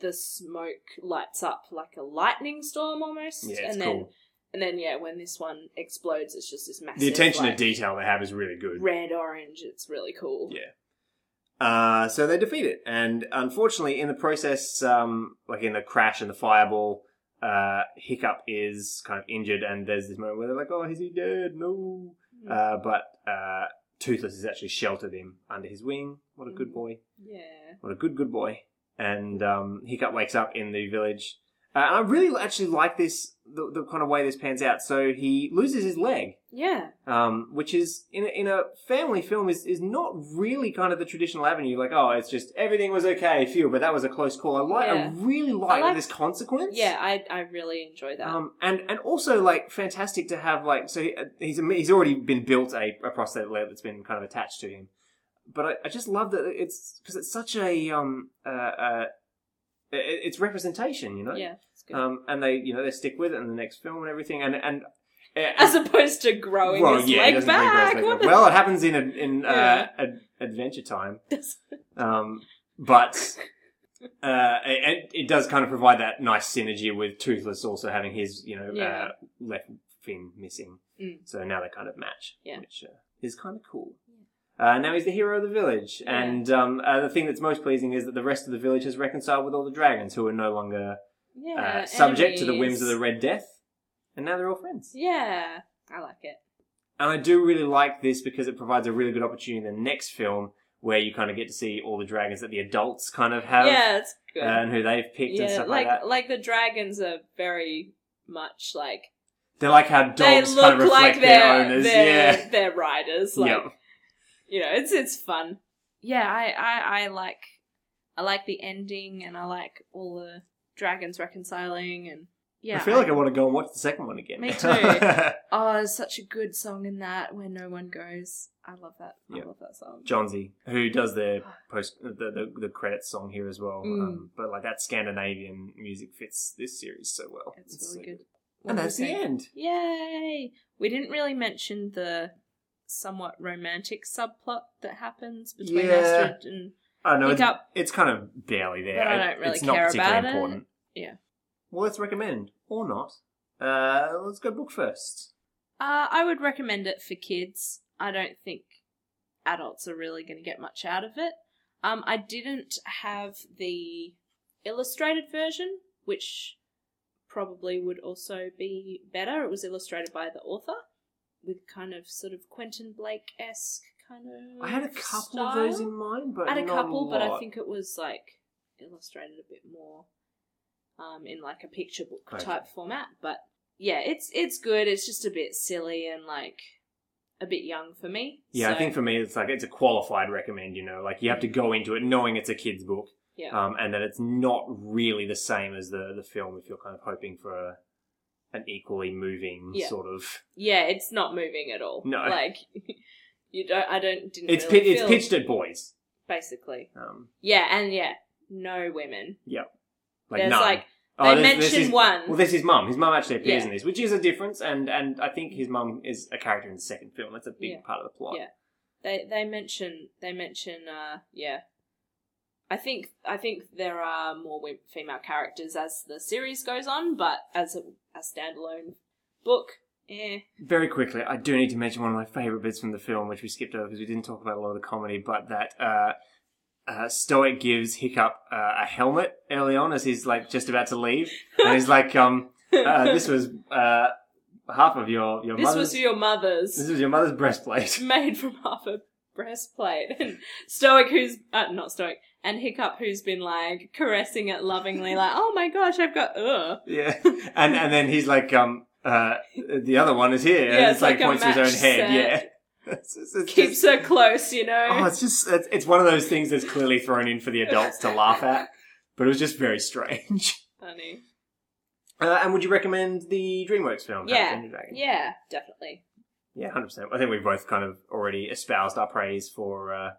the smoke lights up like a lightning storm almost. Yeah, it's and then cool. and then yeah, when this one explodes, it's just this massive. The attention like, to detail they have is really good. red orange. It's really cool. Yeah. Uh, so they defeat it, and unfortunately, in the process, um, like in the crash and the fireball, uh, Hiccup is kind of injured, and there's this moment where they're like, "Oh, is he dead? No." Mm. Uh, but uh, Toothless has actually sheltered him under his wing. What a good Mm. boy! Yeah. What a good good boy! And um, Hiccup wakes up in the village. Uh, and I really actually like this the, the kind of way this pans out. So he loses his leg Yeah. um, which is in a, in a family film is is not really kind of the traditional avenue. Like, oh, it's just everything was okay, phew, but that was a close call. I like, I really like, like- this consequence. Yeah, I I really enjoy that. Um, and and also like fantastic to have like so he, uh, he's he's already been built a, a prosthetic leg that's been kind of attached to him, but I, I just love that it's because it's such a um uh, uh it, it's representation, you know. yeah, good. Um, and they you know they stick with it in the next film and everything, and and. As opposed to growing well, his yeah, leg it doesn't really back. leg back. Well, it happens in a, in Yeah. uh, ad- Adventure Time, um, but uh, it, it does kind of provide that nice synergy with Toothless also having his you know Yeah. uh, left fin missing. Mm. So now they kind of match, Yeah. which uh, is kind of cool. Uh, now he's the hero of the village, and um, uh, the thing that's most pleasing is that the rest of the village has reconciled with all the dragons, who are no longer yeah, uh, subject to the whims of the Red Death, and now they're all friends. Yeah, I like it. And I do really like this because it provides a really good opportunity in the next film where you kind of get to see all the dragons that the adults kind of have yeah, it's good. uh, and who they've picked and stuff like like that. like the dragons are very much like They're like how dogs they kind look of reflect like their, their owners. their, yeah. their riders. Like yeah. you know, it's it's fun. Yeah, I, I I like I like the ending, and I like all the dragons reconciling, and yeah, I feel like I want to go and watch the second one again. Me too. oh, there's such a good song in that where no one goes. I love that. Yeah. I love that song. Jónsi, who does the post the the, the credits song here as well. Mm. Um, but like that Scandinavian music fits this series so well. It's It's really so good. And that's the end. Yay! We didn't really mention the somewhat romantic subplot that happens between Yeah. Astrid and I know it's, Hiccup. it's kind of barely there. But I don't really it's not care particularly about it. important. Yeah. Well, let's recommend or not. Uh, let's go book first. Uh, I would recommend it for kids. I don't think adults are really going to get much out of it. Um, I didn't have the illustrated version, which probably would also be better. It was illustrated by the author with kind of sort of Quentin Blake esque kind of. I had a couple style. of those in mind, but I had a couple, but I think it was like illustrated a bit more um, in like a picture book Okay. type format. But yeah, it's it's good. It's just a bit silly and like a bit young for me. Yeah, I think for me it's like it's a qualified recommend. You know, like you have to go into it knowing it's a kids' book, yeah, um, and that it's not really the same as the the film. If you're kind of hoping for a, an equally moving Yeah. sort of, yeah, it's not moving at all. No. like you don't. I don't. Didn't it's really pi- it's feel- pitched at boys. basically. Um, Yeah, and yeah, no women. like There's none. like Oh, they there's- there's mention his- one. Well, this is mum. His mum actually appears Yeah. in this, which is a difference, and and I think his mum is a character in the second film. That's a big Yeah. part of the plot. Yeah. they they mention they mention uh yeah i think i think there are more wo- female characters as the series goes on but as a, a standalone book eh Very quickly, I do need to mention one of my favourite bits from the film, which we skipped over because we didn't talk about a lot of the comedy, but that uh, uh, Stoic gives Hiccup uh, a helmet early on as he's like just about to leave, and he's like, um, uh, "This was uh, half of your your this mother's. was your mother's this was your mother's breastplate." made from half a breastplate and stoic who's uh, not stoic and hiccup who's been like caressing it lovingly like oh my gosh i've got ugh yeah, and and then he's like, um, uh, "The other one is here," and Yeah, it's it's like, like points to his own match head. set. Yeah. It's, it's- it's keeps just- her close you know Oh, it's just it's, it's one of those things that's clearly thrown in for the adults to laugh at, but it was just very strange. funny Uh, and would you recommend the DreamWorks film? Yeah Dragon? yeah definitely yeah, hundred percent. I think we've both kind of already espoused our praise for uh,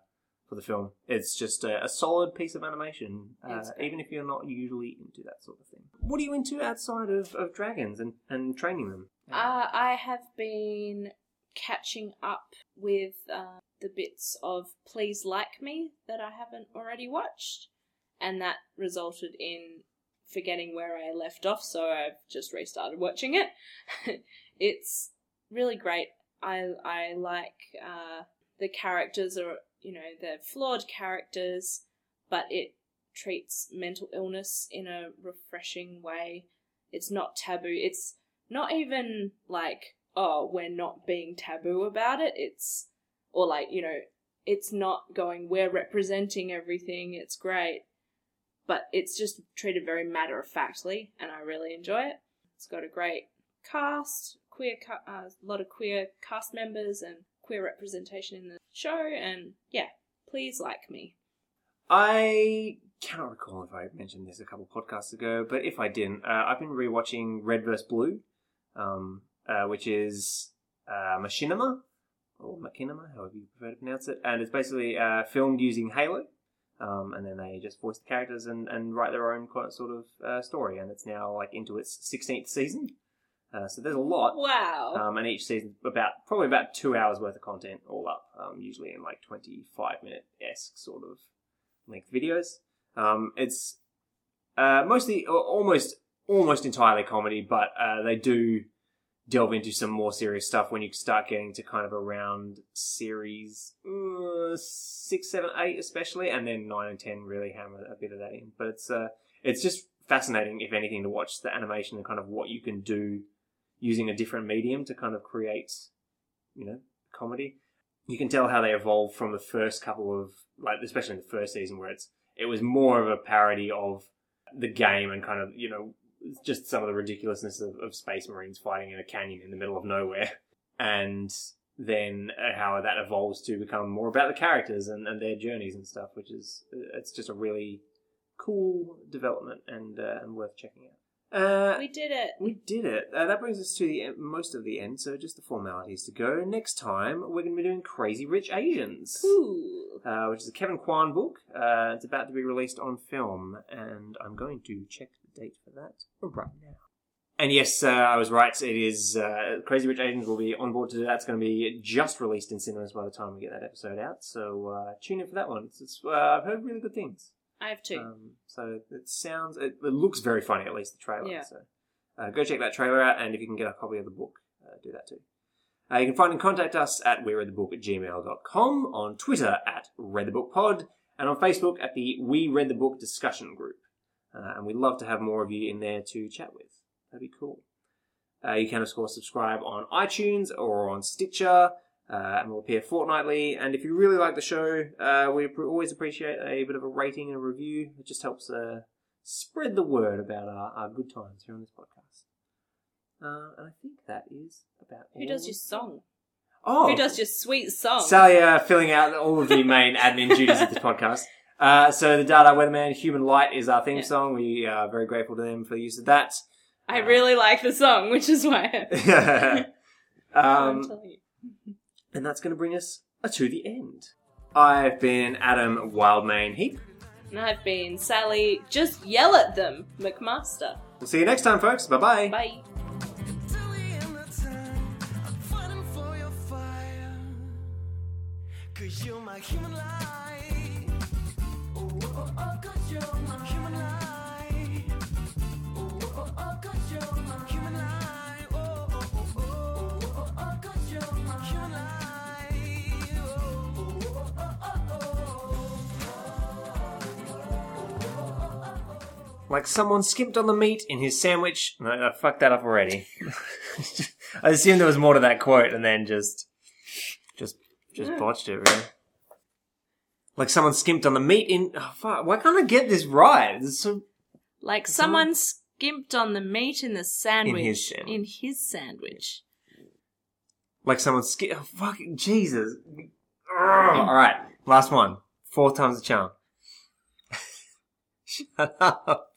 for the film. It's just a, a solid piece of animation, uh, even if you're not usually into that sort of thing. What are you into outside of, of dragons and, and training them? Uh, I have been catching up with uh, the bits of Please Like Me that I haven't already watched, and that resulted in forgetting where I left off, so I've just restarted watching it. it's really great. I I like uh, the characters are you know they're flawed characters, but it treats mental illness in a refreshing way. It's not taboo. It's not even like oh we're not being taboo about it it's or like you know it's not going we're representing everything it's great but it's just treated very matter of factly and i really enjoy it it's got a great cast queer ca- uh, a lot of queer cast members and queer representation in the show and yeah please like me I cannot recall if I mentioned this a couple podcasts ago, but if I didn't, uh, I've been rewatching Red vs. Blue, um, uh, which is uh, Machinima, or Machinima, however you prefer to pronounce it, and it's basically uh, filmed using Halo, um, and then they just voice the characters and, and write their own sort of uh, story, and it's now like into its 16th season. Uh, so there's a lot. wow Um, and each season about probably about two hours worth of content all up, um, usually in like twenty five minute esque sort of length videos. Um, it's uh, mostly almost almost entirely comedy, but uh, they do delve into some more serious stuff when you start getting to kind of around series uh, six, seven, eight, especially, and then nine and ten really hammer a bit of that in. But it's uh, it's just fascinating, if anything, to watch the animation and kind of what you can do using a different medium to kind of create, you know, comedy. You can tell how they evolved from the first couple of, like, especially in the first season, where it's it was more of a parody of the game and kind of, you know, just some of the ridiculousness of, of space marines fighting in a canyon in the middle of nowhere, and then uh, how that evolves to become more about the characters and, and their journeys and stuff, which is it's just a really cool development and uh, and worth checking out. Uh, we did it we did it. Uh, that brings us to the end, most of the end, so just the formalities to go. Next time, we're going to be doing Crazy Rich Asians, Ooh. uh, which is a Kevin Kwan book. Uh, it's about to be released on film, and I'm going to check the date for that right now. and yes, uh, I was right. It is uh, Crazy Rich Asians will be on board to do that. It's going to be just released in cinemas by the time we get that episode out. So uh, tune in for that one. It's, it's, uh, I've heard really good things. I have two. Um, so it sounds, it, it looks very funny, at least the trailer. Yeah. So uh, go check that trailer out, and if you can get a copy of the book, uh, do that too. Uh, you can find and contact us at we read the book at gmail.com, on Twitter at read the book pod, and on Facebook at the We Read the Book discussion group. Uh, and we'd love to have more of you in there to chat with. That'd be cool. Uh, you can, of course, subscribe on iTunes or on Stitcher, uh, and we'll appear fortnightly. And if you really like the show, uh, we always appreciate a bit of a rating and a review. It just helps uh, spread the word about our, our good times here on this podcast. Uh, and I think that is about it. Who all. does your song? Oh, Who does your sweet song? Sally uh, filling out all of the main admin duties of this podcast. Uh, so the Dada Weatherman Human Light is our theme Yeah. song. We are very grateful to them for the use of that. I really like the song, which is why I'm um, telling you. And that's going to bring us uh, to the end. I've been Adam Wildmane Heap. And I've been Sally. Just yell at them, McMaster. We'll see you next time, folks. Bye-bye. Bye. Till the end of time, I'm fighting for your fire. Cause you're my human light. Like someone skimped on the meat in his sandwich. No, I fucked that up already. I assumed there was more to that quote, and then just, just, just botched it. Really. Like someone skimped on the meat in. Oh, fuck! Why can't I get this right? This so. Like someone skimped on the meat in the sandwich. In his sandwich. In his sandwich. Like someone skipped. Oh, fucking Jesus! All right, last one. Four time's the charm. Shut up.